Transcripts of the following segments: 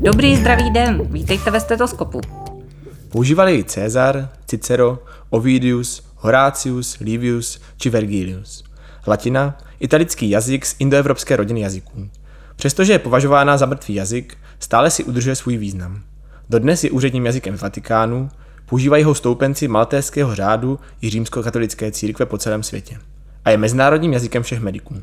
Dobrý zdravý den, vítejte ve stetoskopu. Používali Cezar, Cicero, Ovidius, Horatius, Livius či Vergilius. Latina, italický jazyk z indoevropské rodiny jazyků. Přestože je považována za mrtvý jazyk, stále si udržuje svůj význam. Dodnes je úředním jazykem Vatikánu, používají ho stoupenci maltéského řádu i římskokatolické církve po celém světě. A je mezinárodním jazykem všech mediků.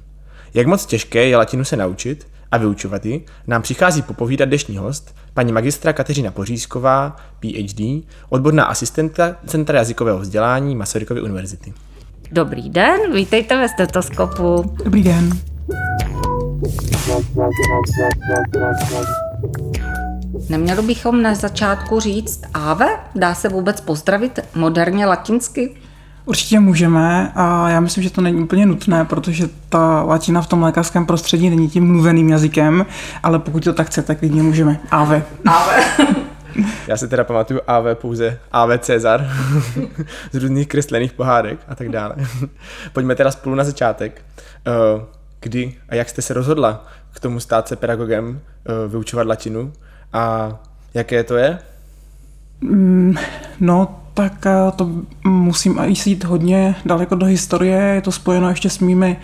Jak moc těžké je latinu se naučit a vyučovat ji, nám přichází popovídat dnešní host, paní magistra Kateřina Pořízková, PhD, odborná asistentka Centra jazykového vzdělání Masarykovy univerzity. Dobrý den, vítejte ve stetoskopu. Dobrý den. Neměli bychom na začátku říct Ave? Dá se vůbec pozdravit moderně latinsky? Určitě můžeme a já myslím, že to není úplně nutné, protože ta latina v tom lékařském prostředí není tím mluveným jazykem, ale pokud to tak chce, tak klidně můžeme. Ave. Ave. Já si teda pamatuju AV pouze AV Cezar z různých kreslených pohádek a tak dále. Pojďme teda spolu na začátek. Eh, Kdy a jak jste se rozhodla k tomu stát se pedagogem, eh, vyučovat latinu a jaké to je? No, tak eh, to musím jít hodně daleko do historie. Je to spojeno ještě s mými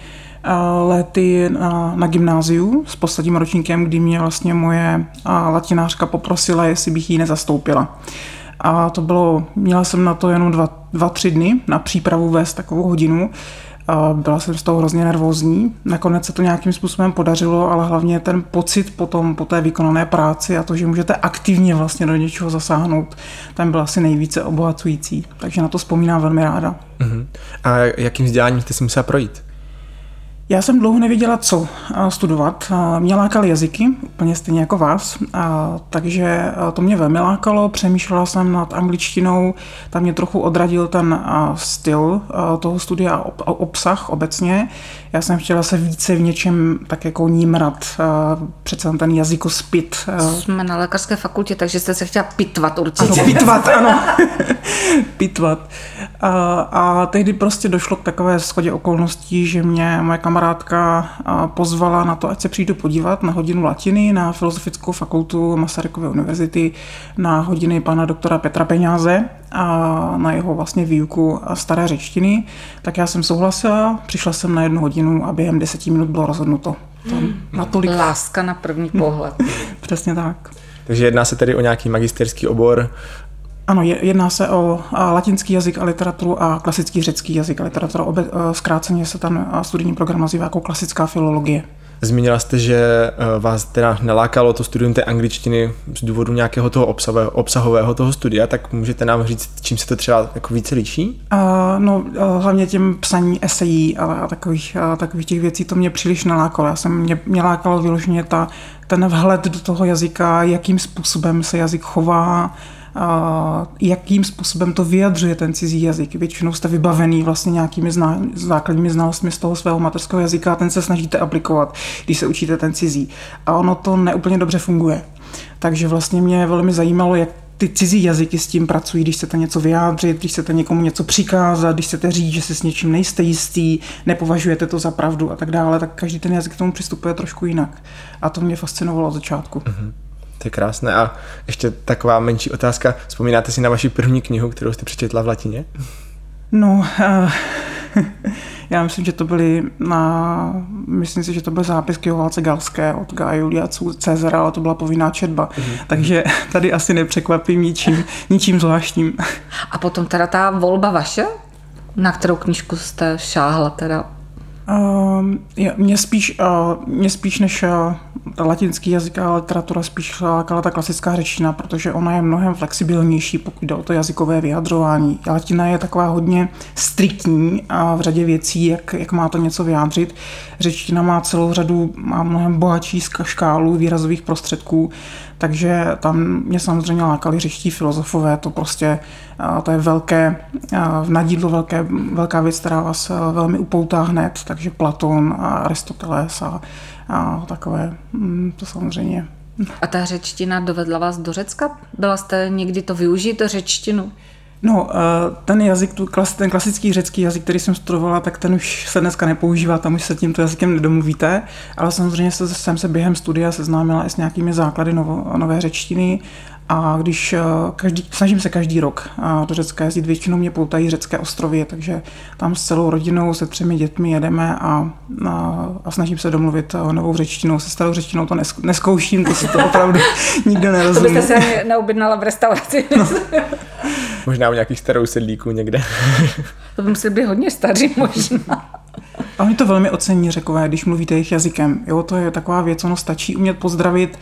eh, léty na, na gymnáziu s posledním ročníkem, kdy mě vlastně moje eh, latinářka poprosila, jestli bych ji nezastoupila. A to bylo, měla jsem na to jenom dva, dva tři dny na přípravu vést takovou hodinu. Byla jsem z toho hrozně nervózní. Nakonec se to nějakým způsobem podařilo, ale hlavně ten pocit potom po té vykonané práci a to, že můžete aktivně vlastně do něčeho zasáhnout, ten byl asi nejvíce obohacující. Takže na to vzpomínám velmi ráda. Uh-huh. A jakým vzděláním jste si musela projít? Já jsem dlouho nevěděla, co a, studovat. A, Mě lákaly jazyky, úplně stejně jako vás, a, takže to mě velmi lákalo. Přemýšlela jsem nad angličtinou, tam mě trochu odradil ten styl toho studia a obsah obecně. Já jsem chtěla se více v něčem tak jako nímrat, přece jen ten jazykospit. Jsme na lékařské fakultě, takže jste se chtěla pitvat určitě. ano, pitvat, ano. pitvat. A, a tehdy prostě došlo k takové schodě okolností, že mě moje kamarádka pozvala na to, ať se přijdu podívat na hodinu latiny na Filozofickou fakultu Masarykovy univerzity, na hodiny pana doktora Petra Peňáze a na jeho vlastně výuku staré řečtiny. Tak já jsem souhlasila, přišla jsem na jednu hodinu a během deseti minut bylo rozhodnuto. Tam natolik, Láska na první pohled. přesně tak. Takže jedná se tedy o nějaký magisterský obor. Ano, je- jedná se o latinský jazyk a literaturu a klasický řecký jazyk a literaturu. Obe, zkráceně se ten studijní program nazývá jako klasická filologie. Zmínila jste, že eh, vás teda nalákalo to studium té angličtiny z důvodu nějakého toho obsahového, obsahového toho studia, tak můžete nám říct, čím se to třeba jako více liší? A, no, a, hlavně tím psaní esejí a, a, takových, a takových těch věcí to mě příliš nalákalo. Já jsem, mě, mě lákalo vyloženě ta, ten vhled do toho jazyka, jakým způsobem se jazyk chová, jakým způsobem to vyjadřuje ten cizí jazyk. Většinou jste vybavený vlastně nějakými zná, základními znalostmi z toho svého materského jazyka a ten se snažíte aplikovat, když se učíte ten cizí. A ono to neúplně dobře funguje. Takže vlastně mě velmi zajímalo, jak ty cizí jazyky s tím pracují, když chcete něco vyjádřit, když chcete někomu něco přikázat, když chcete říct, že si s něčím nejste jistý, nepovažujete to za pravdu a tak dále, tak každý ten jazyk k tomu přistupuje trošku jinak. A to mě fascinovalo od začátku. To je krásné. A ještě taková menší otázka. Vzpomínáte si na vaši první knihu, kterou jste přečetla v latině? No, uh, já myslím, že to byly na, myslím si, že to byl zápisky o válce galské od Gaia Julia Cezara, ale to byla povinná četba. Takže tady asi nepřekvapím ničím, ničím zvláštním. A potom teda ta volba vaše? Na kterou knížku jste šáhla teda? Uh, je- mě, spíš, uh, mě spíš než uh, latinský jazyk a literatura spíš lákala ta klasická řečtina, protože ona je mnohem flexibilnější, pokud jde o to jazykové vyjadřování. Latina je taková hodně striktní a v řadě věcí, jak, jak má to něco vyjádřit. Řečtina má celou řadu, má mnohem bohatší škálu výrazových prostředků, takže tam mě samozřejmě lákali řečtí filozofové, to prostě to je velké, v nadídlo velké, velká věc, která vás velmi upoutá hned, takže Platon a Aristoteles a, a takové, mm, to samozřejmě. A ta řečtina dovedla vás do Řecka? Byla jste někdy to využít, to řečtinu? No, eh, ten jazyk, ten klasický řecký jazyk, který jsem studovala, tak ten už se dneska nepoužívá, tam už se tímto jazykem nedomluvíte, ale samozřejmě jsem se během studia seznámila i s nějakými základy novo, nové řečtiny a když eh, každý, snažím se každý rok do Řecka jezdit, většinou mě poutají řecké ostrovy, takže tam s celou rodinou, se třemi dětmi jedeme a, a, a snažím se domluvit eh, novou řečtinou. Se starou řečtinou to neskouším, to si to opravdu nikdo nerozumí. To byste se neobjednala v restauraci. Možná u nějakých starou sedlíků někde. to by museli být hodně staří možná. A oni to velmi ocení řekové, když mluvíte jejich jazykem. Jo, to je taková věc, ono stačí umět pozdravit,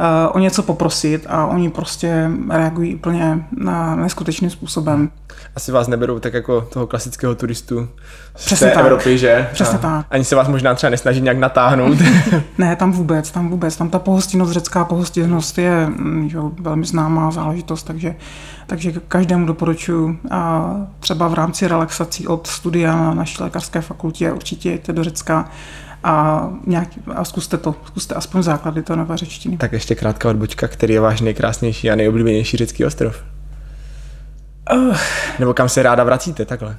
uh, o něco poprosit a oni prostě reagují úplně na neskutečným způsobem. Asi vás neberou tak jako toho klasického turistu z Přesně té tak. Evropy, že? Přesně a tak. Ani se vás možná třeba nesnaží nějak natáhnout. ne, tam vůbec, tam vůbec. Tam ta pohostinnost, řecká pohostinnost je mm, jo, velmi známá záležitost, takže, takže každému doporučuji a třeba v rámci relaxací od studia na naší lékařské fakultě určitě jděte do Řecka a, nějak, a zkuste to, zkuste aspoň základy to nové řečtiny. tak ještě krátká odbočka, který je váš nejkrásnější a nejoblíbenější řecký ostrov? Nebo kam se ráda vracíte takhle?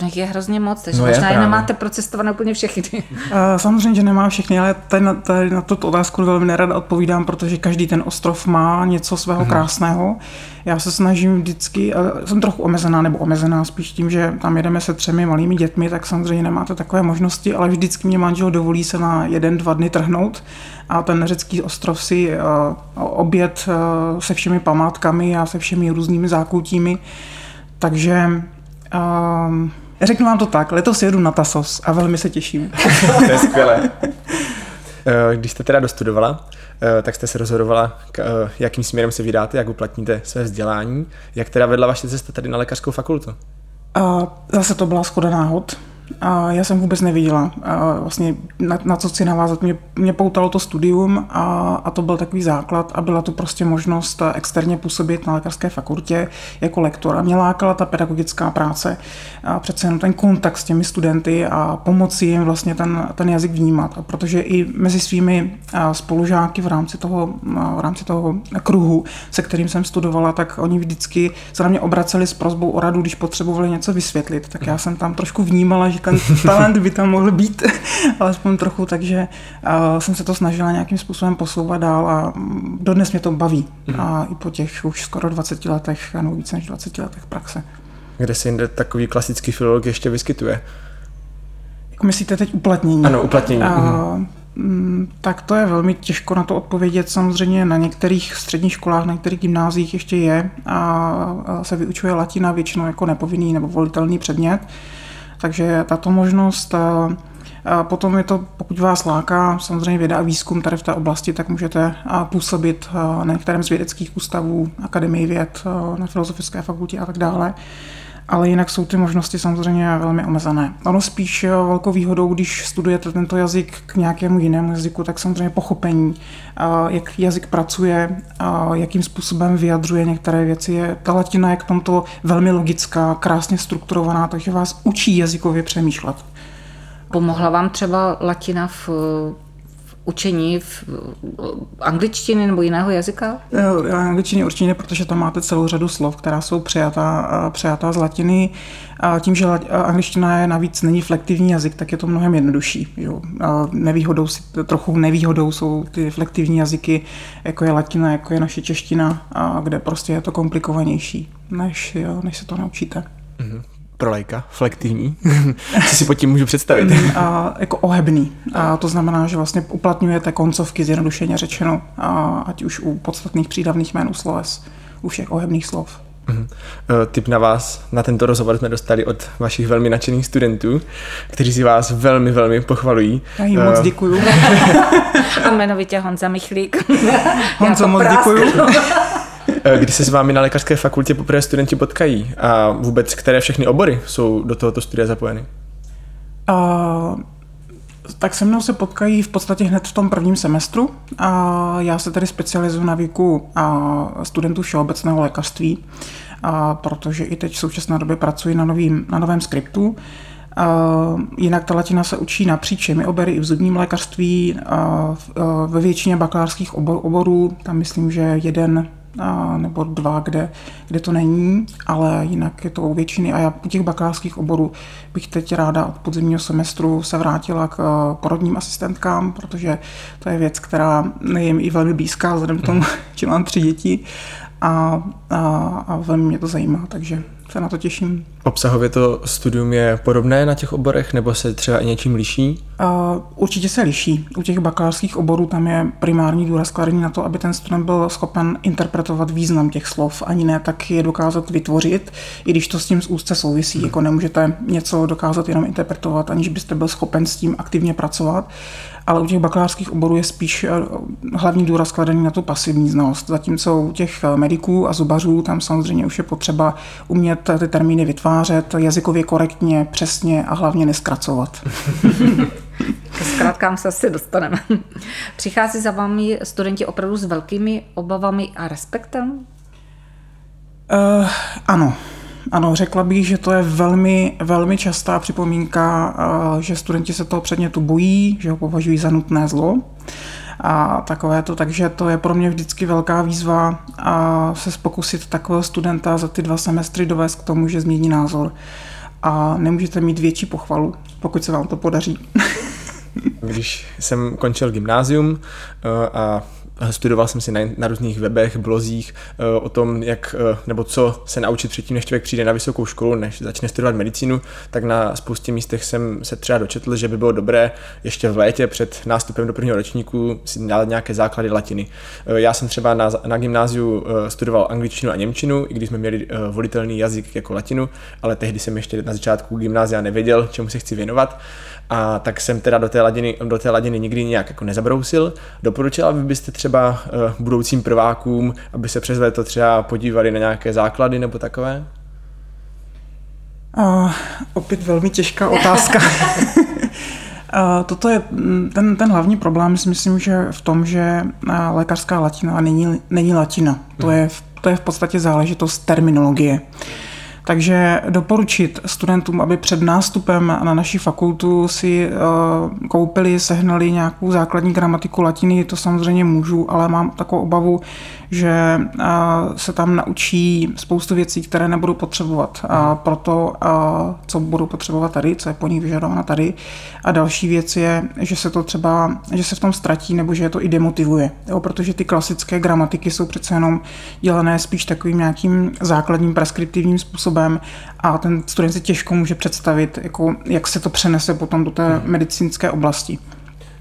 Ono je hrozně moc, takže No možná je právě. nemáte procestované úplně všechny. Uh, Samozřejmě, že nemám všechny, ale tady na, tady na tuto otázku velmi nerada odpovídám, protože každý ten ostrov má něco svého krásného. Já se snažím vždycky, a jsem trochu omezená, nebo omezená spíš tím, že tam jedeme se třemi malými dětmi, tak samozřejmě nemáte takové možnosti, ale vždycky mě manžel dovolí se na jeden, dva dny trhnout a ten řecký ostrov si uh, oběd uh, se všemi památkami a se všemi různými zákutími. Takže um, řeknu vám to tak, letos jedu na Tasos a velmi se těším. To je skvělé. Eh, Když jste teda dostudovala, eh, tak jste se rozhodovala, k, eh, jakým směrem se vydáte, jak uplatníte své vzdělání. Jak teda vedla vaše cesta tady na lékařskou fakultu? A zase to byla schoda náhod. A já jsem vůbec neviděla a vlastně na, na co chci navázat. Mě, mě poutalo to studium a, a to byl takový základ a byla tu prostě možnost externě působit na lékařské fakultě jako lektor. A mě lákala ta pedagogická práce, a přece jenom ten kontakt s těmi studenty a pomoci jim vlastně ten, ten jazyk vnímat. A protože i mezi svými a, spolužáky v rámci toho, a, v rámci toho kruhu, se kterým jsem studovala, tak oni vždycky se na mě obraceli s prozbou o radu, když potřebovali něco vysvětlit. Tak já jsem tam trošku vnímala, že ten talent by tam mohl být, alespoň trochu, takže uh, jsem se to snažila nějakým způsobem posouvat dál a dodnes mě to baví. A i po těch už skoro 20 letech, nebo více než 20 letech praxe. Kde se jinde takový klasický filolog ještě vyskytuje? Jak myslíte teď uplatnění? Ano, uplatnění. A, mm, tak to je velmi těžko na to odpovědět. Samozřejmě na některých středních školách, na některých gymnázích ještě je a a se vyučuje latina většinou jako nepovinný nebo volitelný předmět. Takže tato možnost a, a potom je to, pokud vás láká samozřejmě věda a výzkum tady v té oblasti, tak můžete a, působit na některém z vědeckých ústavů, Akademii věd, na Filozofické fakultě a tak dále. Ale jinak jsou ty možnosti samozřejmě velmi omezené. Ono spíš eh, velkou výhodou, když studujete tento jazyk k nějakému jinému jazyku, tak samozřejmě pochopení, eh, jak jazyk pracuje, a jakým způsobem vyjadřuje některé věci. Ta latina je k tomto velmi logická, krásně strukturovaná, takže vás učí jazykově přemýšlet. Pomohla vám třeba latina v učení v angličtiny nebo jiného jazyka? Eh, Angličtině určitě ne, protože tam máte celou řadu slov, která jsou přijatá, eh, přijatá z latiny. A tím, že eh, angličtina je navíc není flektivní jazyk, tak je to mnohem jednodušší. Jo. A nevýhodou, si- trochu nevýhodou jsou ty flektivní jazyky, jako je latina, jako je naše čeština, a kde prostě je to komplikovanější, než, jo, než se to naučíte. Pro lajka, flektivní. Co si pod tím můžu představit? a jako ohebný. A to znamená, že vlastně uplatňujete koncovky zjednodušeně řečeno, a ať už u podstatných přídavných jmen, u sloves, u všech ohebných slov. Eh, Tip na vás, na tento rozhovor jsme dostali od vašich velmi nadšených studentů, kteří si vás velmi, velmi pochvalují. Já jim moc Eh, děkuju. A jmenovitě Honza Michlík. Honzo, moc děkuju. Eh, Kdy se s vámi na lékařské fakultě poprvé studenti potkají a vůbec které všechny obory jsou do tohoto studia zapojeny? A, tak se mnou se potkají v podstatě hned v tom prvním semestru. A já se tedy specializuju na výuku a, studentů všeobecného lékařství, a, protože i teď v současné době pracuji na, novým, na novém skriptu. A, jinak ta latina se učí napříč všemi obory i v zubním lékařství, v- a, ve většině bakalářských obor, oborů, tam myslím, že jeden a, nebo dva, kde, kde to není, ale jinak je to u většiny. A já u těch bakalářských oborů bych teď ráda od podzimního semestru se vrátila k a, porodním asistentkám, protože to je věc, která je mi i velmi blízká, vzhledem k tomu, že mám tři děti a, a, a velmi mě to zajímá, takže se na to těším. Obsahově to studium je podobné na těch oborech, nebo se třeba i něčím liší? Uh, určitě se liší. U těch bakalářských oborů tam je primární důraz kladený na to, aby ten student byl schopen interpretovat význam těch slov, ani ne tak je dokázat vytvořit, i když to s tím z úzce souvisí. Jako nemůžete něco dokázat jenom interpretovat, aniž byste byl schopen s tím aktivně pracovat ale u těch bakalářských oborů je spíš hlavní důraz kladený na tu pasivní znalost. Zatímco u těch mediků a zubařů tam samozřejmě už je potřeba umět ty termíny vytvářet jazykově korektně, přesně a hlavně neskracovat. Ke zkrátkám se asi dostaneme. Přichází za vámi studenti opravdu s velkými obavami a respektem? Uh, ano. Ano, řekla bych, že to je velmi, velmi častá připomínka, že studenti se toho předmětu bojí, že ho považují za nutné zlo a takové to, takže to je pro mě vždycky velká výzva a se pokusit takového studenta za ty dva semestry dovést k tomu, že změní názor. A nemůžete mít větší pochvalu, pokud se vám to podaří. Když jsem končil gymnázium a Studoval jsem si na, na různých webech, blozích uh, o tom, jak, uh, nebo co se naučit předtím, než člověk přijde na vysokou školu, než začne studovat medicínu, tak na spoustě místech jsem se třeba dočetl, že by bylo dobré ještě v létě před nástupem do prvního ročníku si dát nějaké základy latiny. Já jsem třeba na, na gymnáziu studoval angličtinu a němčinu, i když jsme měli volitelný jazyk jako latinu, ale tehdy jsem ještě na začátku gymnázia nevěděl, čemu se chci věnovat a tak jsem teda do té ladiny, do té ladiny nikdy nějak jako nezabrousil. Doporučila byste třeba uh, budoucím prvákům, aby se přes léto třeba podívali na nějaké základy nebo takové? Uh, opět velmi těžká otázka. Toto je mm, ten, ten hlavní problém, si myslím, že v tom, že lékařská latina není, není latina. To je, to je v podstatě záležitost terminologie. Takže doporučit studentům, aby před nástupem na naši fakultu si uh, koupili, sehnali nějakou základní gramatiku latiny, to samozřejmě můžu, ale mám takovou obavu, že uh, se tam naučí spoustu věcí, které nebudou potřebovat. A proto, uh, co budou potřebovat tady, co je po nich vyžadováno tady. A další věc je, že se to třeba, že se v tom ztratí, nebo že je to i demotivuje. Jo, protože ty klasické gramatiky jsou přece jenom dělané spíš takovým nějakým základním preskriptivním způsobem způsobem a ten student si těžko může představit, jako, jak se to přenese potom do té hmm. medicínské oblasti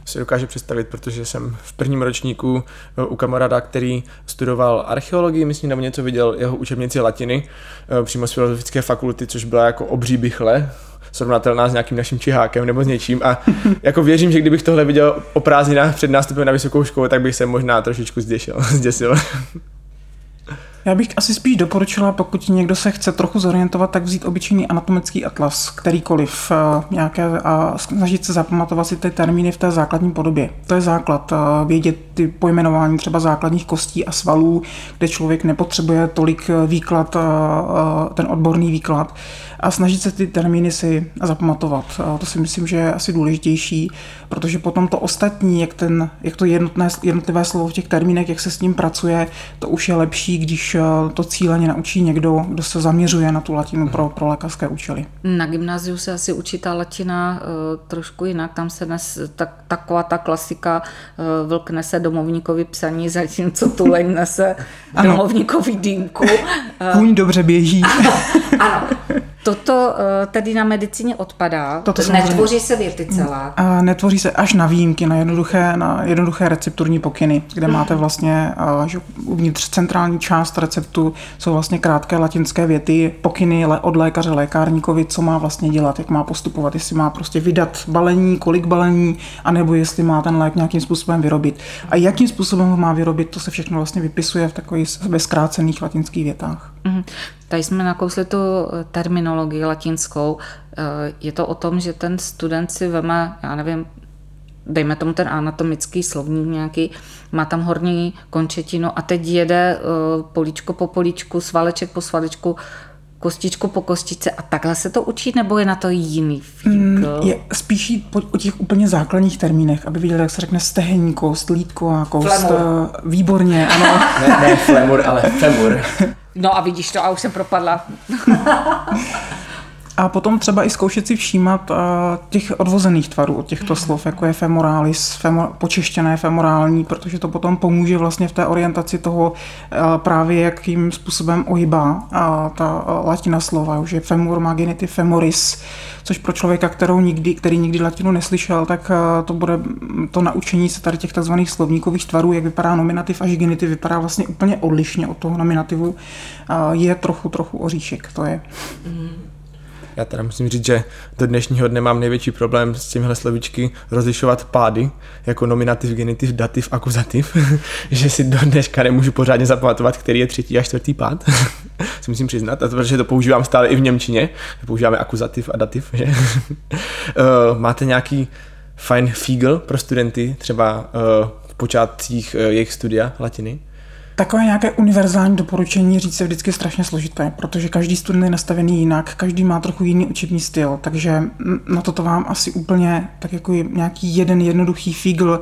si dokáže představit, protože jsem v prvním ročníku eh, u kamaráda, který studoval archeologii, myslím, nebo něco viděl jeho učebnici latiny eh, přímo z filozofické fakulty, což byla jako obří bychle, srovnatelná s nějakým naším čihákem nebo s něčím a jako věřím, že kdybych tohle viděl o prázdninách před nástupem na vysokou školu, tak bych se možná trošičku zděšil, zděsil. Já bych asi spíš doporučila, pokud někdo se chce trochu zorientovat, tak vzít obyčejný anatomický atlas, kterýkoliv, eh, nějaké, a snažit se zapamatovat si ty termíny v té základní podobě. To je základ, eh, vědět ty pojmenování třeba základních kostí a svalů, kde člověk nepotřebuje tolik eh, výklad, ten odborný výklad a snažit se ty termíny si zapamatovat. To si myslím, že je asi důležitější, protože potom to ostatní, jak, ten, jak to jednotné, jednotlivé slovo v těch termínech, jak se s tím pracuje, to už je lepší, když eh, to cíleně naučí někdo, kdo se zaměřuje na tu latinu pro, pro lékařské účely. Na gymnáziu se asi učí ta latina trošku jinak, tam se dnes tak, taková ta klasika uh, vlk nese domovníkovi psaní, zatímco tuleň nese domovníkovi dýmku. Kůň dobře běží. ano, Toto eh, tedy na medicíně odpadá, Toto netvoří se virticelák. A netvoří se až na výjimky, na jednoduché, na jednoduché recepturní pokyny, kde hmm. máte vlastně že uvnitř centrální část receptu jsou vlastně krátké latinské věty, pokyny od lékaře lékárníkovi, co má vlastně dělat, jak má postupovat, jestli má prostě vydat balení, kolik balení, anebo jestli má ten lék nějakým způsobem vyrobit. A jakým způsobem ho má vyrobit, to se všechno vlastně vypisuje v takových zkrácených latinských větách. Mm. Tady jsme nakousli tu terminologii latinskou. Eh, je to o tom, že ten student si veme, já nevím, dejme tomu ten anatomický slovník nějaký, má tam horní končetinu a teď jede eh, políčko po políčku, svaleček po svalečku kostičku po kostičce a takhle se to učí, nebo je na to jiný Mm, fígl? Je spíš jít po, o těch úplně základních termínech, aby viděli, jak se řekne stehenní kost, lítková kost. Flemur. eh, Výborně, ano. Ne, ne flemur, ale femur. No a vidíš to, a už jsem propadla. A potom třeba i zkoušet si všímat uh, těch odvozených tvarů od těchto slov, jako je femoralis, femo, počeštěné femorální, protože to potom pomůže vlastně v té orientaci toho uh, právě, jakým způsobem ohýbá uh, ta uh, latina slova, že femur má genitiv femoris, což pro člověka, kterou nikdy, který nikdy latinu neslyšel, tak uh, to bude mm, to naučení se tady těch takzvaných slovníkových tvarů, jak vypadá nominativ až genitiv, vypadá vlastně úplně odlišně od toho nominativu, uh, je trochu, trochu oříšek, to je. Já teda musím říct, že do dnešního dne mám největší problém s těmihle slovíčky rozlišovat pády jako nominativ, genitiv, dativ, akuzativ, že si do dneška nemůžu pořádně zapamatovat, který je třetí a čtvrtý pád. si musím přiznat, a to, protože to používám stále i v Němčině. Používáme akuzativ a dativ, že? Eh, Máte nějaký fajn fígl pro studenty, třeba eh, v počátcích eh, jejich studia latiny? Takové nějaké univerzální doporučení říct je vždycky strašně složité, protože každý student je nastavený jinak, každý má trochu jiný učební styl, takže na toto vám asi úplně tak jako nějaký jeden jednoduchý fígl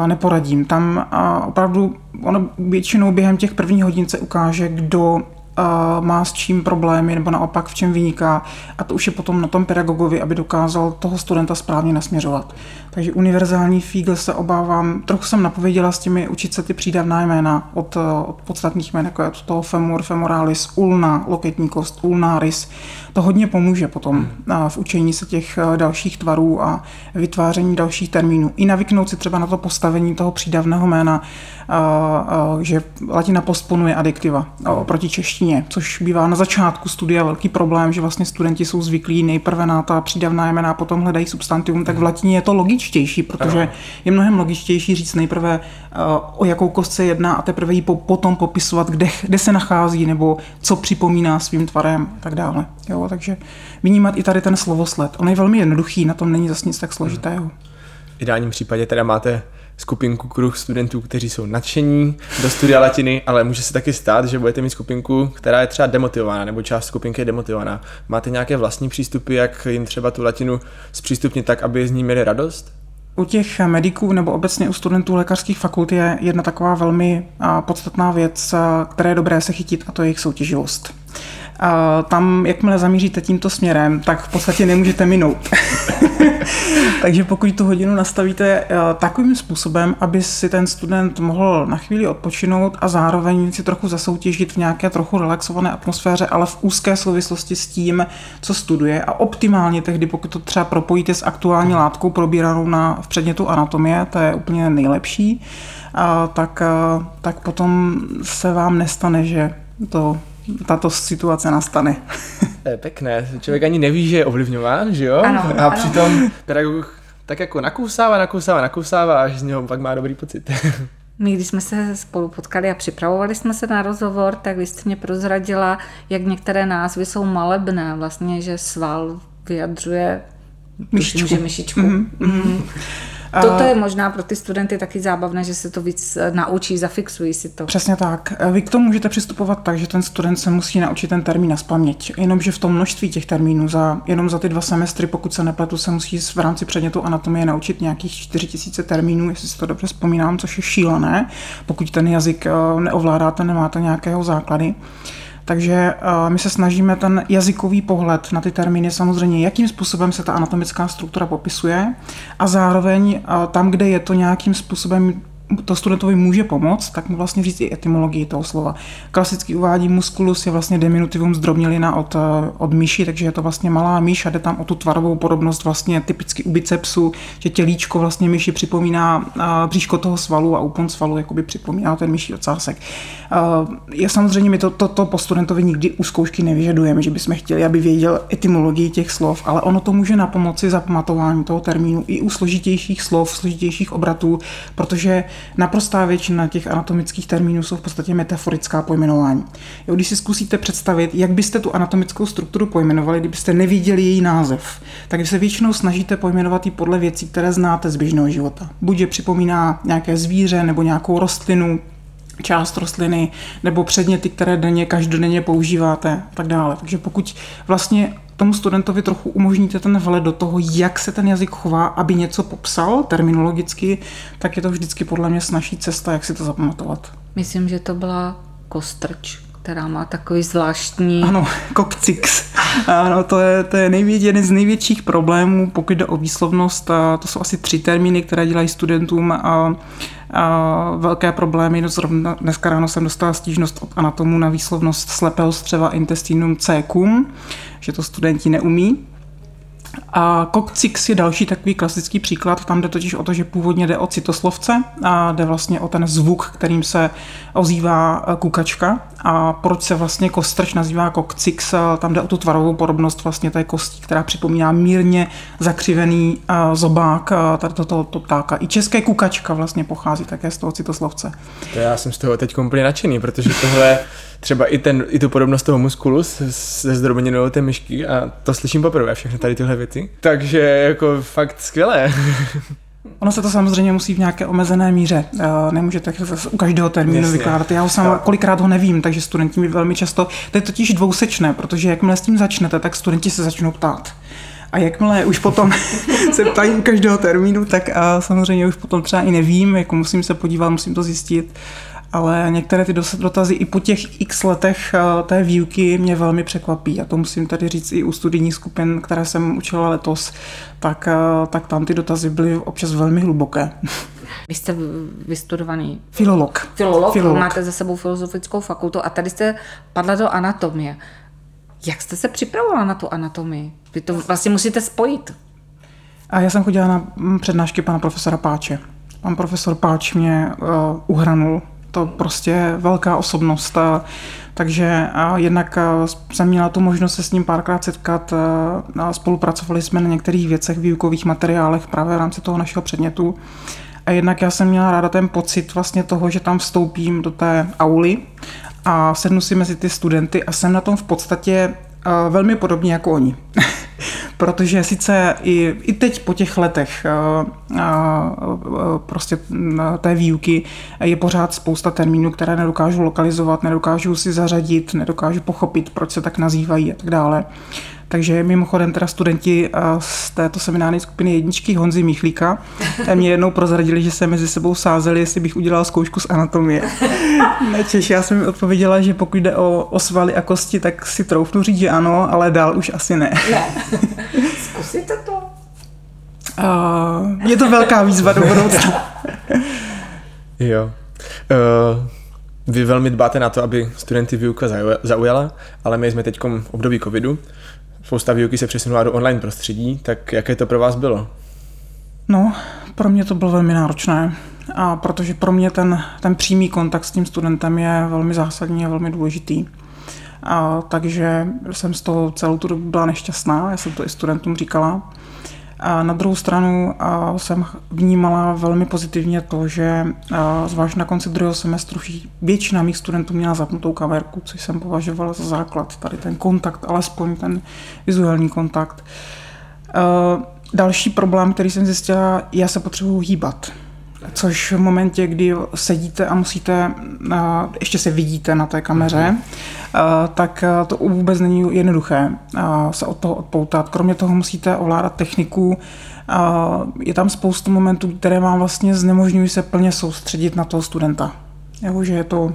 uh, neporadím. Tam opravdu ono většinou během těch prvních hodin se ukáže, kdo má s čím problémy nebo naopak v čem vyniká a to už je potom na tom pedagogovi, aby dokázal toho studenta správně nasměřovat. Takže univerzální fígl se obávám, trochu jsem napověděla s těmi učit se ty přídavná jména od, od podstatných jmén, jako je od toho femur, femoralis, ulna, loketní kost, ulnaris. To hodně pomůže potom v učení se těch eh, dalších tvarů a vytváření dalších termínů. I navyknout si třeba na to postavení toho přídavného jména, že latina postponuje adjektiva a, oproti češtině, což bývá na začátku studia velký problém, že vlastně studenti jsou zvyklí nejprve na ta přídavná jména potom hledají substantivum, tak v latině je to logičtější, protože je mnohem logičtější říct nejprve a, o jakou kost se jedná a teprve ji po, potom popisovat, kde, kde se nachází nebo co připomíná svým tvarem a tak dále. Jo, takže vnímat i tady ten slovosled. On je velmi jednoduchý, na tom není zase nic tak složitého. V ideálním případě teda máte skupinku kruh studentů, kteří jsou nadšení do studia latiny, ale může se taky stát, že budete mít skupinku, která je třeba demotivovaná, nebo část skupinky je demotivovaná. Máte nějaké vlastní přístupy, jak jim třeba tu latinu zpřístupnit tak, aby z ní měli radost? U těch mediků nebo obecně u studentů lékařských fakult je jedna taková velmi podstatná věc, které je dobré se chytit, a to je jejich soutěživost. A tam, jakmile zamíříte tímto směrem, tak v podstatě nemůžete minout. Takže pokud tu hodinu nastavíte eh, takovým způsobem, aby si ten student mohl na chvíli odpočinout a zároveň si trochu zasoutěžit v nějaké trochu relaxované atmosféře, ale v úzké souvislosti s tím, co studuje a optimálně tehdy, pokud to třeba propojíte s aktuální látkou probíranou na, v předmětu anatomie, to je úplně nejlepší, a tak, a, tak potom se vám nestane, že to tato situace nastane. To je pěkné, člověk ani neví, že je ovlivňován, že jo? Ano, a ano. přitom pedagog tak jako nakousává, nakousává, nakousává, až z něho pak má dobrý pocit. My, když jsme se spolu potkali a připravovali jsme se na rozhovor, tak vy jste mě prozradila, jak některé názvy jsou malebné, vlastně, že sval vyjadřuje Myšičku. tuším, že myšičku. Mm-hmm. Mm-hmm. Toto je možná pro ty studenty taky zábavné, že se to víc eh, naučí, zafixují si to. Přesně tak. Vy k tomu můžete přistupovat tak, že ten student se musí naučit ten termín na spaměť. Jenomže v tom množství těch termínů, za, jenom za ty dva semestry, pokud se nepletu, se musí v rámci předmětu anatomie naučit nějakých 4000 termínů, jestli si to dobře vzpomínám, což je šílené, pokud ten jazyk eh, neovládáte, nemáte nějakého základy. Takže uh, my se snažíme ten jazykový pohled na ty termíny samozřejmě, jakým způsobem se ta anatomická struktura popisuje a zároveň uh, tam, kde je to nějakým způsobem to studentovi může pomoct, tak mu vlastně říct i etymologii toho slova. Klasicky uvádí musculus je vlastně diminutivum zdrobnělina od, eh, od myši, takže je to vlastně malá myš a jde tam o tu tvarovou podobnost vlastně typicky u bicepsu, že tělíčko vlastně myši připomíná a, bříško toho svalu a úpon svalu jakoby připomíná ten myší ocásek. A, je samozřejmě, my to, to, to po studentovi nikdy u zkoušky nevyžadujeme, že bychom chtěli, aby věděl etymologii těch slov, ale ono to může na pomoci zapamatování toho termínu i u složitějších slov, složitějších obratů, protože naprostá většina těch anatomických termínů jsou v podstatě metaforická pojmenování. Jo, když si zkusíte představit, jak byste tu anatomickou strukturu pojmenovali, kdybyste neviděli její název, tak vy se většinou snažíte pojmenovat ji podle věcí, které znáte z běžného života. Buď je připomíná nějaké zvíře nebo nějakou rostlinu, část rostliny nebo předměty, které denně, každodenně používáte a tak dále. Takže pokud vlastně tomu studentovi trochu umožníte ten vhled do toho, jak se ten jazyk chová, aby něco popsal terminologicky, tak je to vždycky podle mě snažší cesta, jak si to zapamatovat. Myslím, že to byla kostrč, která má takový zvláštní... Ano, kokcix. Ano, to je, to je největší, jeden z největších problémů, pokud jde o výslovnost. A to jsou asi tři termíny, které dělají studentům a velké problémy. No, zrovna dneska ráno jsem dostala stížnost od anatomu na výslovnost slepého střeva intestinum cecum, že to studenti neumí. A Coccyx je další takový klasický příklad, tam jde totiž o to, že původně jde o citoslovce a jde vlastně o ten zvuk, kterým se ozývá eh, kukačka a proč se vlastně kostrč nazývá Coccyx, tam jde o tu tvarovou podobnost vlastně té kostí, která připomíná mírně zakřivený eh, zobák eh, tady to, ptáka. I české kukačka vlastně pochází také z toho citoslovce. To já jsem z toho teď úplně nadšený, protože tohle třeba i, ten, i tu podobnost toho muskulu se, zdrobněnou té myšky a to slyším poprvé, všechny tady tyhle věci. Takže jako fakt skvělé. Ono se to samozřejmě musí v nějaké omezené míře. Nemůžete u každého termínu Jasně. vykládat. Já ho sám kolikrát ho nevím, takže studenti mi velmi často, to je totiž dvousečné, protože jakmile s tím začnete, tak studenti se začnou ptát. A jakmile už potom se ptají u každého termínu, tak a samozřejmě už potom třeba i nevím, jako musím se podívat, musím to zjistit ale některé ty dotazy i po těch x letech eh, té výuky mě velmi překvapí. A to musím tady říct i u studijních skupin, které jsem učila letos, tak, eh, tak tam ty dotazy byly občas velmi hluboké. Vy jste vystudovaný filolog. filolog. Filolog, máte za sebou filozofickou fakultu a tady jste padla do anatomie. Jak jste se připravovala na tu anatomii? Vy to vlastně musíte spojit. A já jsem chodila na mm, přednášky pana profesora Páče. Pan profesor Páč mě uh, uhranul to prostě velká osobnost. Takže jednak jsem měla tu možnost se s ním párkrát setkat a spolupracovali jsme na některých věcech, výukových materiálech právě v rámci toho našeho předmětu. A jednak já jsem měla ráda ten pocit vlastně toho, že tam vstoupím do té auly a sednu si mezi ty studenty a jsem na tom v podstatě velmi podobně jako oni. protože sice i, i teď po těch letech uh, uh, prostě té výuky je pořád spousta termínů, které nedokážu lokalizovat, nedokážu si zařadit, nedokážu pochopit, proč se tak nazývají a tak dále. Takže mimochodem teda studenti z této seminární skupiny jedničky Honzy Michlíka mě jednou prozradili, že se mezi sebou sázeli, jestli bych udělal zkoušku z anatomie. Nečeš, já jsem mi odpověděla, že pokud jde o, o svaly a kosti, tak si troufnu říct, že ano, ale dál už asi ne. Ne. Zkusíte to? Uh, je to velká výzva do budoucna. jo. Uh, vy velmi dbáte na to, aby studenty výuka zaujala, ale my jsme teď v období covidu, spousta výuky se přesunula do online prostředí, tak jaké to pro vás bylo? No, pro mě to bylo velmi náročné, a protože pro mě ten, ten přímý kontakt s tím studentem je velmi zásadní a velmi důležitý. A, takže jsem z toho celou tu dobu byla nešťastná, já jsem to i studentům říkala. A na druhou stranu jsem vnímala velmi pozitivně to, že zvlášť na konci druhého semestru většina mých studentů měla zapnutou kamerku, což jsem považovala za základ, tady ten kontakt, alespoň ten vizuální kontakt. Další problém, který jsem zjistila, já se potřebuji hýbat což v momentě, kdy sedíte a musíte, ještě se vidíte na té kameře, mhm. tak to vůbec není jednoduché se od toho odpoutat. Kromě toho musíte ovládat techniku, je tam spoustu momentů, které vám vlastně znemožňují se plně soustředit na toho studenta. Jo, že je to,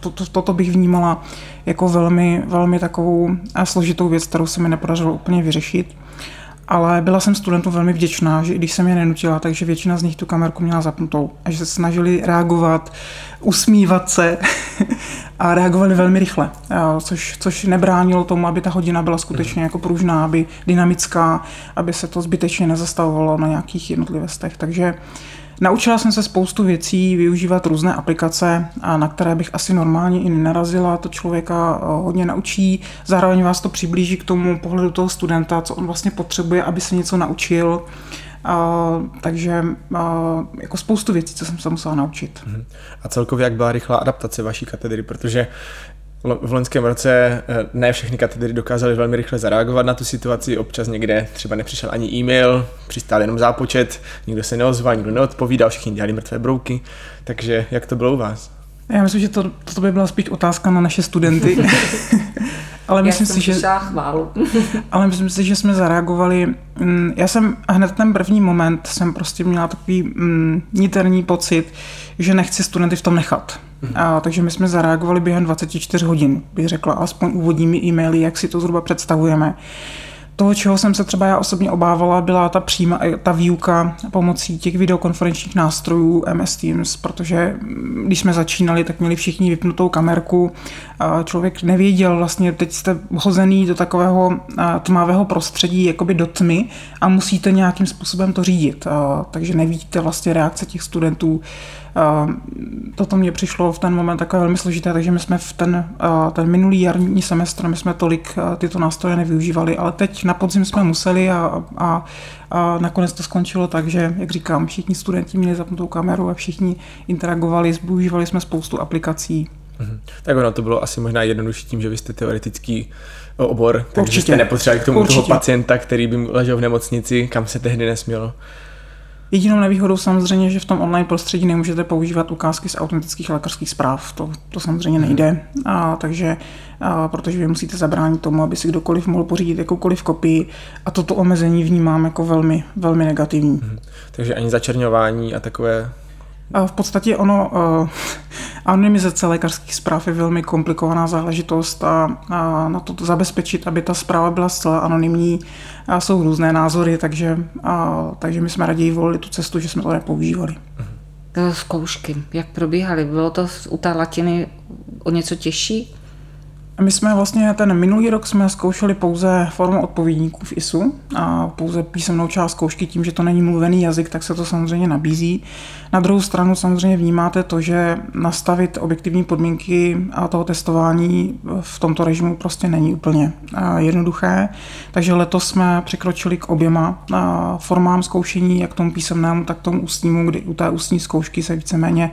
to, to, toto bych vnímala jako velmi, velmi takovou složitou věc, kterou se mi nepodařilo úplně vyřešit ale byla jsem studentům velmi vděčná, že i když jsem je nenutila, takže většina z nich tu kamerku měla zapnutou a že se snažili reagovat, usmívat se a reagovali velmi rychle, což, což nebránilo tomu, aby ta hodina byla skutečně jako pružná, aby dynamická, aby se to zbytečně nezastavovalo na nějakých jednotlivostech. Takže Naučila jsem se spoustu věcí, využívat různé aplikace, na které bych asi normálně i nenarazila. To člověka eh, hodně naučí, zároveň vás to přiblíží k tomu pohledu toho studenta, co on vlastně potřebuje, aby se něco naučil. Uh, takže uh, jako spoustu věcí, co jsem se musela naučit. Mhm. A celkově jak byla rychlá adaptace vaší katedry, protože v loňském roce eh, ne všechny katedry dokázaly velmi rychle zareagovat na tu situaci, občas někde třeba nepřišel ani e-mail, přistál jenom zápočet, nikdo se neozval, nikdo neodpovídal, všichni dělali mrtvé brouky, takže jak to bylo u vás? Já myslím, že to, to by byla spíš otázka na naše studenty. ale myslím já si, že, chválu. ale myslím si, že jsme zareagovali. Mm, já jsem hned ten první moment jsem prostě měla takový mm, niterní pocit, že nechci studenty v tom nechat. A, takže my jsme zareagovali během 24 hodin, bych řekla, aspoň úvodními e-maily, jak si to zhruba představujeme. Toho, čeho jsem se třeba já osobně obávala, byla ta přímá, ta výuka pomocí těch videokonferenčních nástrojů MS Teams, protože mm, když jsme začínali, tak měli všichni vypnutou kamerku. Člověk nevěděl, vlastně teď jste hozený do takového tmavého prostředí, jakoby do tmy a musíte nějakým způsobem to řídit. Takže nevidíte vlastně reakce těch studentů Toto mě přišlo v ten moment takové velmi složité, takže my jsme v ten, ten minulý jarní semestr, my jsme tolik tyto nástroje nevyužívali, ale teď na podzim jsme museli a, a, a nakonec to skončilo tak, že, jak říkám, všichni studenti měli zapnutou kameru a všichni interagovali, využívali jsme spoustu aplikací. Mhm. Tak ono to bylo asi možná jednodušší tím, že vy jste teoretický obor, takže Určitě. jste nepotřebovali k tomu Určitě. toho pacienta, který by ležel v nemocnici, kam se tehdy nesmělo. Jedinou nevýhodou samozřejmě, že v tom online prostředí nemůžete používat ukázky z autentických lékařských zpráv. To, to samozřejmě nejde. A, takže, a, protože vy musíte zabránit tomu, aby si kdokoliv mohl pořídit jakoukoliv kopii a toto omezení vnímám jako velmi, velmi negativní. Hmm. Takže ani začerňování a takové v podstatě ono, uh, anonymizace lékařských zpráv je velmi komplikovaná záležitost a, a na to zabezpečit, aby ta zpráva byla zcela anonymní, jsou různé názory, takže, a, takže my jsme raději volili tu cestu, že jsme to nepoužívali. Zkoušky, jak probíhaly? Bylo to u té latiny o něco těžší? My jsme vlastně ten minulý rok jsme zkoušeli pouze formu odpovědníků v ISU a pouze písemnou část zkoušky tím, že to není mluvený jazyk, tak se to samozřejmě nabízí. Na druhou stranu samozřejmě vnímáte to, že nastavit objektivní podmínky a toho testování v tomto režimu prostě není úplně jednoduché. Takže letos jsme překročili k oběma formám zkoušení, jak tomu písemnému, tak tomu ústnímu, kdy u té ústní zkoušky se víceméně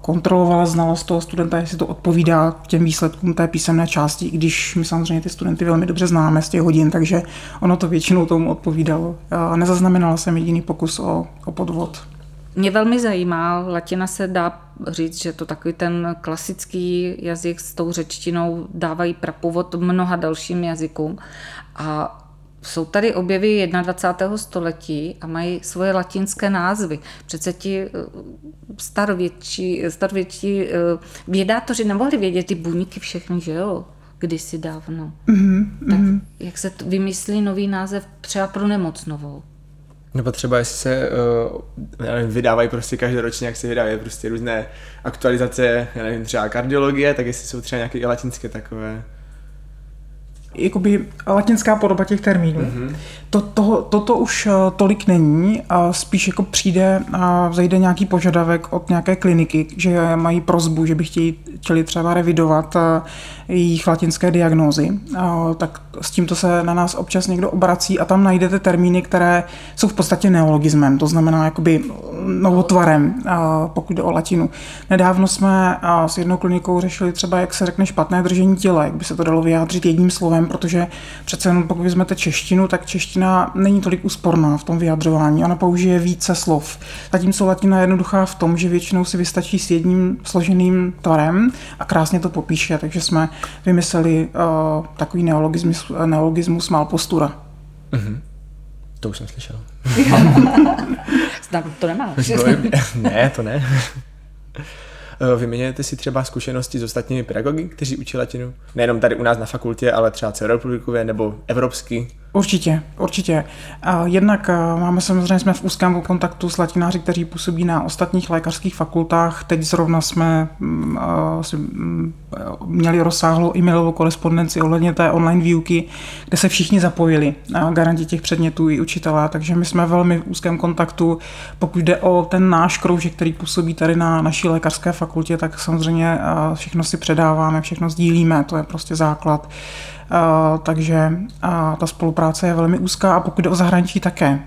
kontrolovala znalost toho studenta, jestli to odpovídá těm výsledkům té písemné části, i když my samozřejmě ty studenty velmi dobře známe z těch hodin, takže ono to většinou tomu odpovídalo. Nezaznamenala jsem jediný pokus o, o podvod. Mě velmi zajímá, latina se dá říct, že to takový ten klasický jazyk s tou řečtinou dávají prapůvod mnoha dalším jazykům a jsou tady objevy 21. století a mají svoje latinské názvy. Přece ti eh, starovětší, starovětší eh, vědátoři nemohli vědět ty buňky všechny, že jo? Kdysi dávno. Mm-hmm, tak mm-hmm. jak se vymyslí nový název třeba pro nemoc novou? Nebo třeba jestli se uh, nevím, vydávají prostě každoročně, jak se vydávají prostě různé aktualizace, já nevím, třeba kardiologie, tak jestli jsou třeba nějaké i latinské takové jakoby latinská podoba těch termínů. Mm-hmm. To, to, toto už eh, tolik není a spíš jako přijde a vzejde nějaký požadavek od nějaké kliniky, že mají prozbu, že by chtěli, chtěli třeba revidovat eh, jejich latinské diagnózy. Tak s tímto se na nás občas někdo obrací a tam najdete termíny, které jsou v podstatě neologismem, to znamená jakoby novotvarem, pokud jde o latinu. Nedávno jsme s jednou klinikou řešili třeba, jak se řekne špatné držení těla, jak by se to dalo vyjádřit jedním slovem, protože přece jenom pokud vezmete češtinu, tak čeština není tolik úsporná v tom vyjadřování, ona použije více slov. Zatímco latina je jednoduchá v tom, že většinou si vystačí s jedním složeným tvarem a krásně to popíše, takže jsme vymysleli uh, takový neologismus, neologismus malpostura. Mm-hmm. To už jsem slyšel. Snad to nemáš. ne, to ne. Eh, vyměňujete si třeba zkušenosti s ostatními pedagogy, kteří učí latinu? Nejenom tady u nás na fakultě, ale třeba celorepublikově nebo evropsky? Určitě, určitě. Jednak máme samozřejmě, jsme v úzkém kontaktu s latináři, kteří působí na ostatních lékařských fakultách. Teď zrovna jsme mm, mm, měli rozsáhlou e-mailovou korespondenci ohledně té online výuky, kde se všichni zapojili, garanti těch předmětů i učitelé, takže my jsme velmi v úzkém kontaktu. Pokud jde o ten náš kroužek, který působí tady na naší lékařské fakultě, tak samozřejmě všechno si předáváme, všechno sdílíme, to je prostě základ. Takže ta spolupráce je velmi úzká a pokud jde o zahraničí také.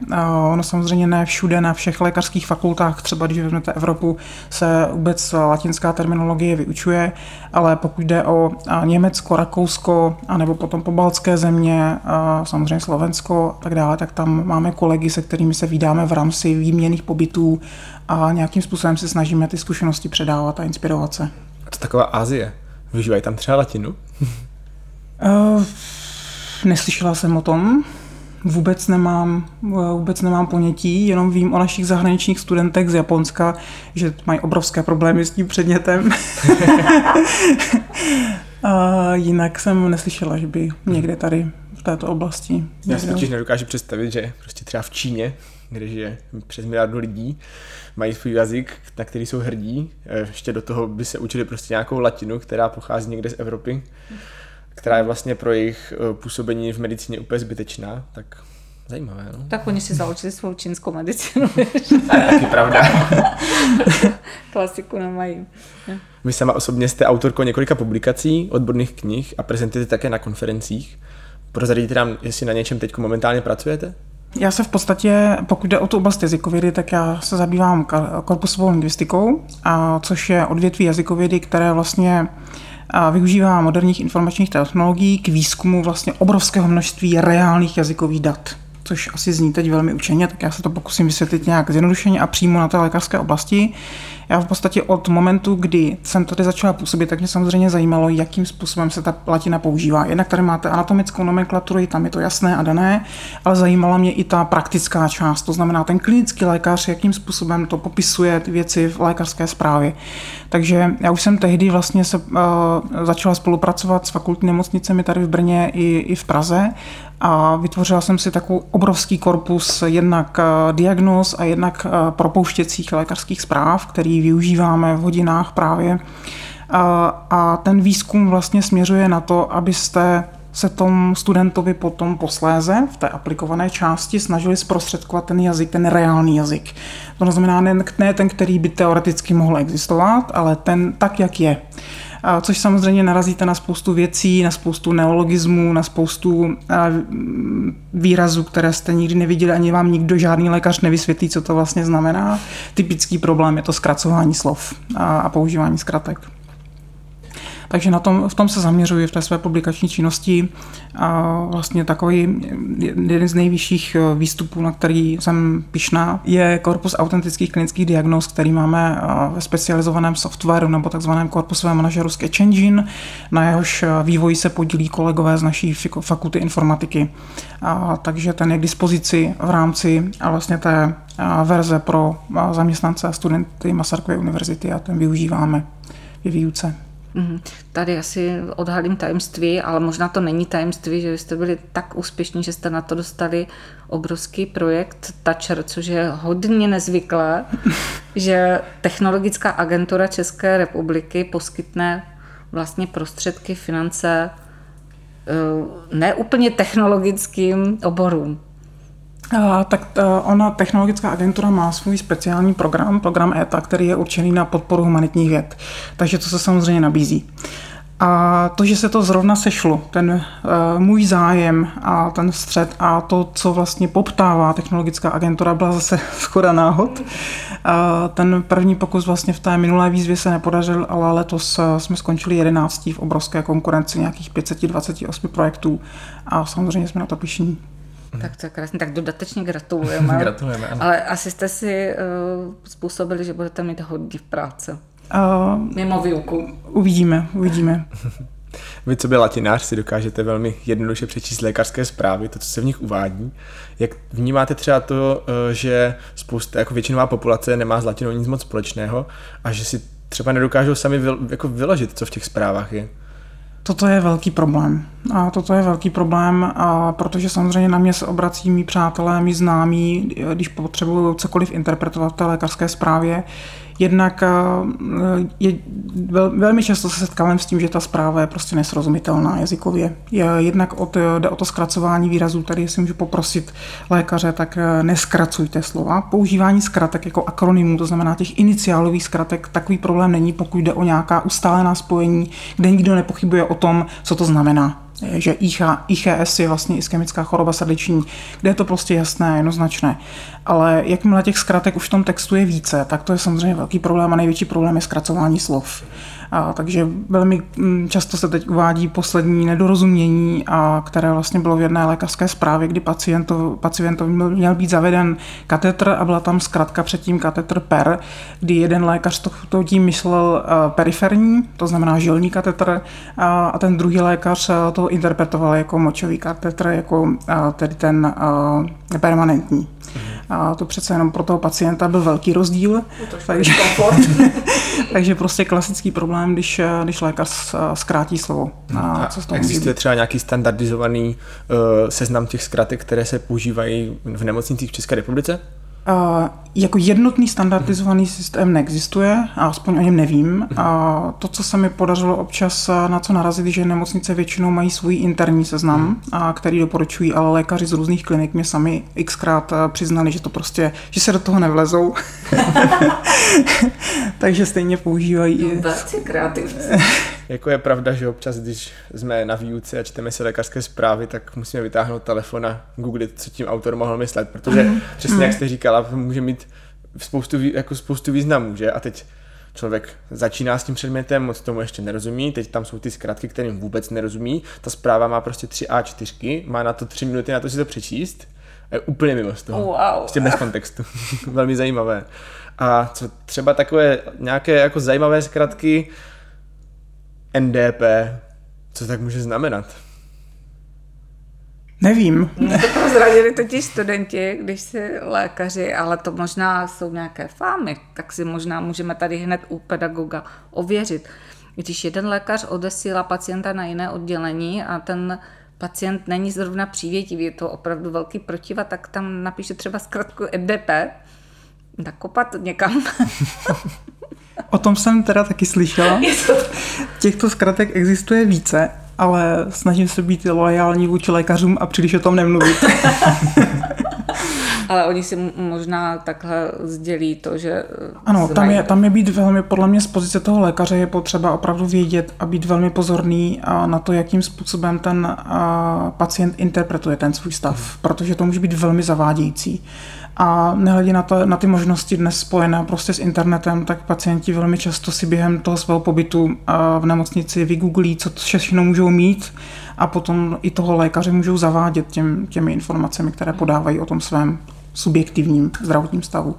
Ono samozřejmě ne všude, na všech lékařských fakultách, třeba když vezmete Evropu, se vůbec latinská terminologie vyučuje, ale pokud jde o Německo, Rakousko, anebo potom pobaltské země, samozřejmě Slovensko a tak dále, tak tam máme kolegy, se kterými se vydáme v rámci výměných pobytů a nějakým způsobem se snažíme ty zkušenosti předávat a inspirovat se. To taková Asie. Využívají tam třeba latinu? Uh, neslyšela jsem o tom. Vůbec nemám, vůbec nemám ponětí, jenom vím o našich zahraničních studentech z Japonska, že mají obrovské problémy s tím předmětem. A jinak jsem neslyšela, že by někde tady v této oblasti. Já si totiž nedokážu představit, že prostě třeba v Číně, kde žije přes miliardu lidí, mají svůj jazyk, na který jsou hrdí. Ještě do toho by se učili prostě nějakou latinu, která pochází někde z Evropy, která je vlastně pro jejich e, působení v medicíně úplně zbytečná. Tak Zajímavé, no. Tak oni si založili svou čínskou medicínu. Taky pravda. Klasiku nemají. Vy sama osobně jste autorkou několika publikací, odborných knih a prezentujete také na konferencích. Prozradíte nám, jestli na něčem teď momentálně pracujete? Já se v podstatě, pokud jde o tu oblast jazykovědy, tak já se zabývám korpusovou lingvistikou, a což je odvětví jazykovědy, které vlastně využívá moderních informačních technologií k výzkumu vlastně obrovského množství reálných jazykových dat což asi zní teď velmi učeně, tak já se to pokusím vysvětlit nějak zjednodušeně a přímo na té lékařské oblasti. Já v podstatě od momentu, kdy jsem tady začala působit, tak mě samozřejmě zajímalo, jakým způsobem se ta latina používá. Jednak tady máte anatomickou nomenklaturu, tam je to jasné a dané, ale zajímala mě i ta praktická část, to znamená ten klinický lékař, jakým způsobem to popisuje ty věci v lékařské zprávě. Takže já už jsem tehdy vlastně se, uh, začala spolupracovat s fakultní nemocnicemi tady v Brně i, i v Praze a vytvořila jsem si takový obrovský korpus jednak eh, diagnóz a jednak eh, propouštěcích lékařských zpráv, který využíváme v hodinách právě. A ten výzkum vlastně směřuje na to, abyste se tomu studentovi potom posléze v té aplikované části snažili zprostředkovat ten jazyk, ten reálný jazyk. To znamená ne ten, který by teoreticky mohl existovat, ale ten tak, jak je což samozřejmě narazíte na spoustu věcí, na spoustu neologismů, na spoustu výrazů, které jste nikdy neviděli, ani vám nikdo, žádný lékař nevysvětlí, co to vlastně znamená. Typický problém je to zkracování slov a používání zkratek. Takže na tom, v tom se zaměřuji v té své publikační činnosti. A vlastně takový jeden z nejvyšších eh, výstupů, na který jsem pišná, je korpus autentických klinických diagnóz, který máme eh, ve specializovaném softwaru nebo takzvaném korpusovém manažeru Sketch Engine. Na jehož eh, vývoji se podílí kolegové z naší fakulty informatiky. A, takže ten je k dispozici v rámci a vlastně té verze pro zaměstnance a studenty Masarykovy univerzity a ten využíváme v výuce. Mhm. Tady asi odhalím tajemství, ale možná to není tajemství, že jste byli tak úspěšní, že jste na to dostali obrovský projekt Toucher, což je hodně nezvyklé, že Technologická agentura České republiky poskytne vlastně prostředky, finance eh, neúplně technologickým oborům. Tak ta, ona, technologická agentura, má svůj speciální program, program ETA, který je určený na podporu humanitních věd. Takže to se samozřejmě nabízí. A to, že se to zrovna sešlo, ten uh, můj zájem a ten střed a to, co vlastně poptává technologická agentura, byla zase schoda náhod. Uh, ten první pokus vlastně v té minulé výzvě se nepodařil, ale letos jsme skončili 11 v obrovské konkurenci nějakých 528 projektů a samozřejmě jsme na to pišní. Mhm. Tak to je krásně, tak dodatečně gratulujeme. gratulujeme, ano. Ale asi jste si uh, způsobili, že budete mít hodně v práce. Uh, Mimo výuku. Uvidíme, uvidíme. Vy, co by latinář, si dokážete velmi jednoduše přečíst lékařské zprávy, to, co se v nich uvádí. Jak vnímáte třeba to, eh, že spousta, jako většinová populace nemá s latinou nic moc společného a že si třeba nedokážou sami vyl, jako vyložit, co v těch zprávách je? Toto je velký problém. A toto je velký problém, a protože samozřejmě na mě se obrací mý přátelé, mý známí, když potřebují cokoliv interpretovat v té lékařské zprávě, Jednak eh, je, vel, velmi často se setkávám s tím, že ta zpráva je prostě nesrozumitelná jazykově. Je, jednak o to, jde o to zkracování výrazů, tady jestli můžu poprosit lékaře, tak eh, neskracujte slova. Používání zkratek jako akronymů, to znamená těch iniciálových zkratek, takový problém není, pokud jde o nějaká ustálená spojení, kde nikdo nepochybuje o tom, co to znamená. Že IH, je vlastně ischemická choroba srdeční, kde je to prostě jasné, jednoznačné. Ale jakmile těch zkratek už v tom textu je více, tak to je samozřejmě velký problém a největší problém je zkracování slov. A, takže velmi mm, často se teď uvádí poslední nedorozumění, a, které vlastně bylo v jedné lékařské zprávě, kdy paciento, pacientovi měl být zaveden katetr a byla tam zkratka předtím katetr PER, kdy jeden lékař to, to tím myslel a, periferní, to znamená žilní katetr, a, a ten druhý lékař to interpretoval jako močový katetr, jako a, tedy ten a, permanentní. A to přece jenom pro toho pacienta byl velký rozdíl. Takže, takže prostě klasický problém, když, když lékař zkrátí slovo. A co existuje třeba nějaký standardizovaný uh, seznam těch zkratek, které se používají v nemocnicích v České republice? Uh, jako jednotný standardizovaný systém neexistuje, a aspoň o něm nevím. A to, co se mi podařilo občas na co narazit, že nemocnice většinou mají svůj interní seznam, a který doporučují, ale lékaři z různých klinik mě sami xkrát přiznali, že to prostě, že se do toho nevlezou. Takže stejně používají. No, Velcí kreativní. Jako je pravda, že občas, když jsme na výuce a čteme si lékařské zprávy, tak musíme vytáhnout telefon a googlit, co tím autor mohl myslet, protože mm. přesně jak jste říkala, může mít spoustu, jako spoustu významů, že? A teď člověk začíná s tím předmětem, moc tomu ještě nerozumí, teď tam jsou ty zkratky, kterým vůbec nerozumí, ta zpráva má prostě 3 A4, má na to 3 minuty na to si to přečíst, a je úplně mimo z toho, wow. tím bez kontextu, velmi zajímavé. A co třeba takové nějaké jako zajímavé zkratky, NDP, co tak může znamenat? Nevím. Mě to prozradili totiž studenti, když si lékaři, ale to možná jsou nějaké fámy, tak si možná můžeme tady hned u pedagoga ověřit. Když jeden lékař odesílá pacienta na jiné oddělení a ten pacient není zrovna přívětivý, je to opravdu velký protivat, tak tam napíše třeba zkrátku NDP, nakopat někam. O tom jsem teda taky slyšela. Těchto zkratek existuje více, ale snažím se být loajální vůči lékařům a příliš o tom nemluvit. ale oni si možná takhle sdělí to, že... Ano, tam je, tam je být velmi, podle mě z pozice toho lékaře je potřeba opravdu vědět a být velmi pozorný na to, jakým způsobem ten pacient interpretuje ten svůj stav, protože to může být velmi zavádějící. A nehledě na, to, na ty možnosti dnes spojené prostě s internetem, tak pacienti velmi často si během toho svého pobytu v nemocnici vygooglí, co všechno můžou mít a potom i toho lékaře můžou zavádět těm, těmi informacemi, které podávají o tom svém subjektivním zdravotním stavu.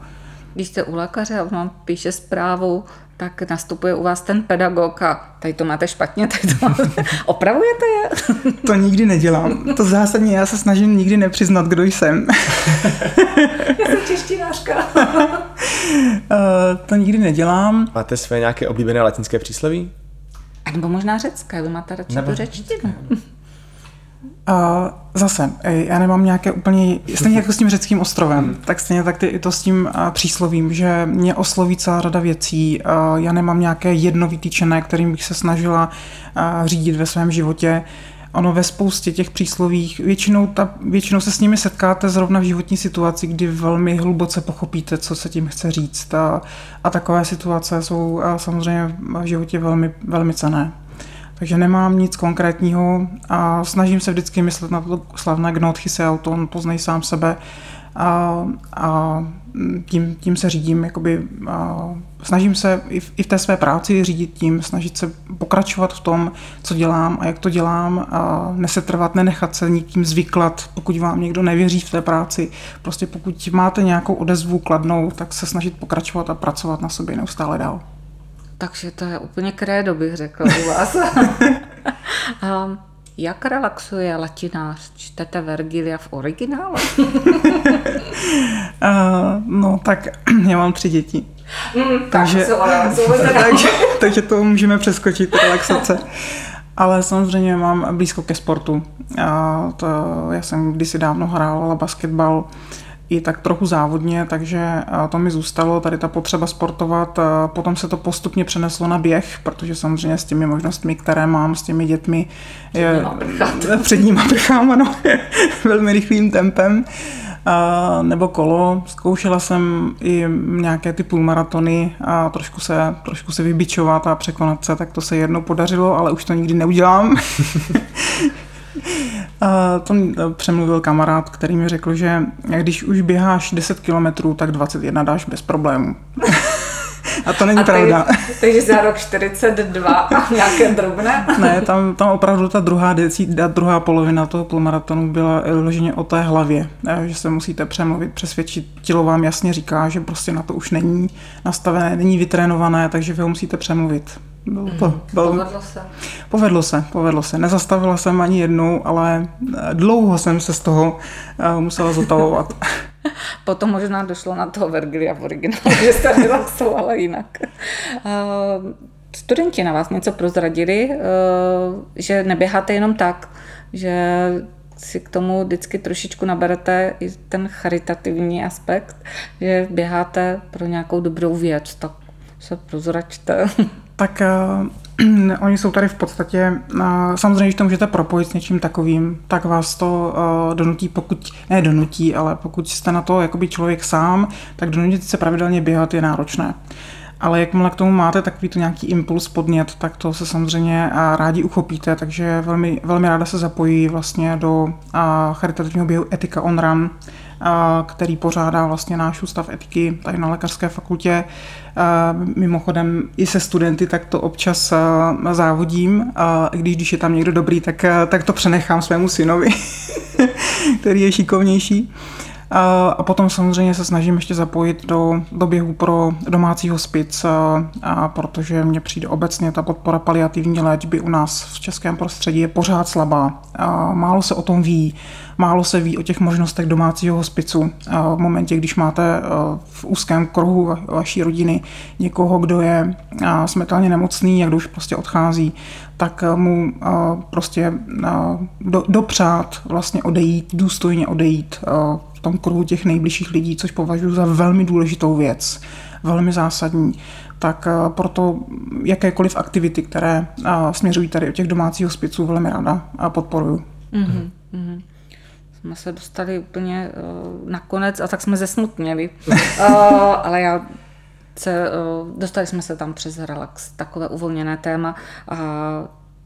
Když jste u lékaře a on vám píše zprávu, tak nastupuje u vás ten pedagog a tady to máte špatně, tady to máte... opravujete je? To nikdy nedělám. To zásadně já se snažím nikdy nepřiznat, kdo jsem. já jsem češtinářka. Eh, to nikdy nedělám. Máte své nějaké oblíbené latinské přísloví? A nebo možná řecké, vy máte radši tu řečtinu. A zase, já nemám nějaké úplně, stejně jako s tím řeckým ostrovem, hmm. tak stejně tak ty, i to s tím příslovím, že mě osloví celá řada věcí, já nemám nějaké jedno vytýčené, kterým bych se snažila řídit ve svém životě. Ono ve spoustě těch příslovích, většinou, ta, většinou se s nimi setkáte zrovna v životní situaci, kdy velmi hluboce pochopíte, co se tím chce říct. A, a takové situace jsou samozřejmě v životě velmi, velmi cené. Takže nemám nic konkrétního a snažím se vždycky myslet na to slavné gnot se auton, poznej sám sebe a, a tím, tím se řídím, jakoby, a snažím se i v, i v té své práci řídit tím, snažit se pokračovat v tom, co dělám a jak to dělám a nesetrvat, nenechat se nikým zvyklat, pokud vám někdo nevěří v té práci. Prostě pokud máte nějakou odezvu kladnou, tak se snažit pokračovat a pracovat na sobě neustále dál. Takže to je úplně krédo, bych řekla u vás. um, jak relaxuje latinář? Čtete Vergilia v originálu? uh, no tak já mám tři děti. Mm, takže, takže, takže to můžeme přeskočit, relaxace. Ale samozřejmě mám blízko ke sportu. A to, já jsem kdysi dávno hrála basketbal i tak trochu závodně, takže to mi zůstalo, tady ta potřeba sportovat. Potom se to postupně přeneslo na běh, protože samozřejmě s těmi možnostmi, které mám, s těmi dětmi, před nimi prchám, ano, velmi rychlým tempem. A, nebo kolo. Zkoušela jsem i nějaké ty půlmaratony a trošku se, trošku se vybičovat a překonat se, tak to se jednou podařilo, ale už to nikdy neudělám. A to přemluvil kamarád, který mi řekl, že když už běháš 10 kilometrů, tak 21 dáš bez problémů. A to není A pravda. Takže za rok 42 a nějaké drobné? Ne, tam, tam opravdu ta druhá, decí, ta druhá polovina toho půlmaratonu byla vyloženě o té hlavě, že se musíte přemluvit, přesvědčit. Tělo vám jasně říká, že prostě na to už není nastavené, není vytrénované, takže vy ho musíte přemluvit. Bylo to, bylo, Povedlo se. Povedlo se, povedlo se. Nezastavila jsem ani jednou, ale dlouho jsem se z toho uh, musela zotavovat. Potom možná došlo na toho Vergilia v originálu, že jste relaxovala jinak. Uh, studenti na vás něco prozradili, uh, že neběháte jenom tak, že si k tomu vždycky trošičku naberete i ten charitativní aspekt, že běháte pro nějakou dobrou věc, tak se prozračte. Tak uh, oni jsou tady v podstatě, uh, samozřejmě, když to můžete propojit s něčím takovým, tak vás to uh, donutí, pokud, ne donutí, ale pokud jste na to jakoby člověk sám, tak donutit se pravidelně běhat je náročné. Ale jakmile k tomu máte takový to nějaký impuls, podnět, tak to se samozřejmě rádi uchopíte, takže velmi, velmi ráda se zapojí vlastně do charitativního běhu Etika on Run, který pořádá vlastně náš ústav etiky tady na lékařské fakultě. Mimochodem i se studenty tak to občas závodím, když, když je tam někdo dobrý, tak, tak to přenechám svému synovi, který je šikovnější. A potom samozřejmě se snažím ještě zapojit do, do běhu pro domácí hospic, a protože mně přijde obecně ta podpora paliativní léčby u nás v českém prostředí je pořád slabá. A málo se o tom ví, málo se ví o těch možnostech domácího hospicu. A v momentě, když máte v úzkém kruhu vaší rodiny někoho, kdo je smrtelně nemocný a kdo už prostě odchází, tak mu prostě do, dopřát vlastně odejít, důstojně odejít v tom kruhu těch nejbližších lidí, což považuji za velmi důležitou věc, velmi zásadní. Tak proto jakékoliv aktivity, které směřují tady o těch domácích hospiců, velmi ráda podporuju. Mm-hmm. Mm-hmm jsme se dostali úplně uh, nakonec a tak jsme zesmutněli. uh, ale já se, uh, dostali jsme se tam přes relax, takové uvolněné téma a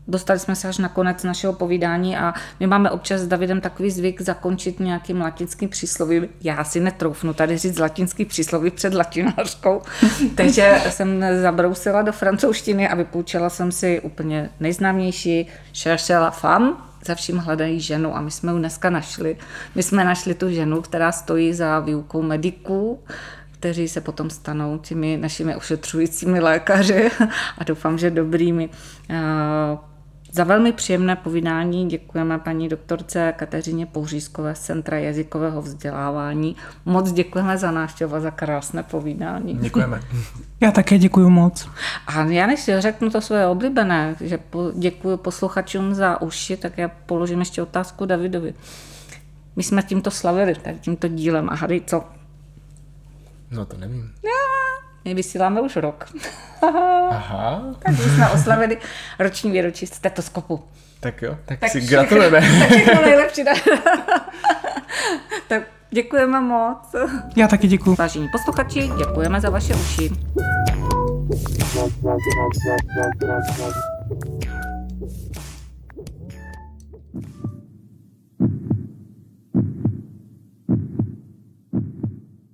Dostali jsme se až na konec našeho povídání a my máme občas s Davidem takový zvyk zakončit nějakým latinským příslovím. Já si netroufnu tady říct latinský přísloví před latinářkou, takže jsem zabrousila do francouzštiny a vypůjčila jsem si úplně nejznámější Cherche la femme, za vším hledají ženu a my jsme ji dneska našli. My jsme našli tu ženu, která stojí za výukou mediků, kteří se potom stanou těmi našimi ošetřujícími lékaři a doufám, že dobrými. Za velmi příjemné povídání děkujeme paní doktorce Kateřině Pouřízkové z Centra jazykového vzdělávání. Moc děkujeme za návštěvu a za krásné povídání. Děkujeme. Já také děkuji moc. A já než řeknu to svoje oblíbené, že děkuji posluchačům za uši, tak já položím ještě otázku Davidovi. My jsme tímto slavili, tak tímto dílem. A hady, co? No to nevím. Já. My vysíláme už rok. Aha. tak jsme oslavili roční výročí stetoskopu. Tak jo, tak, tak si gratulujeme. tak všechno nejlepší. tak děkujeme moc. Já taky děkuji. Vážení posluchači, děkujeme za vaše uši.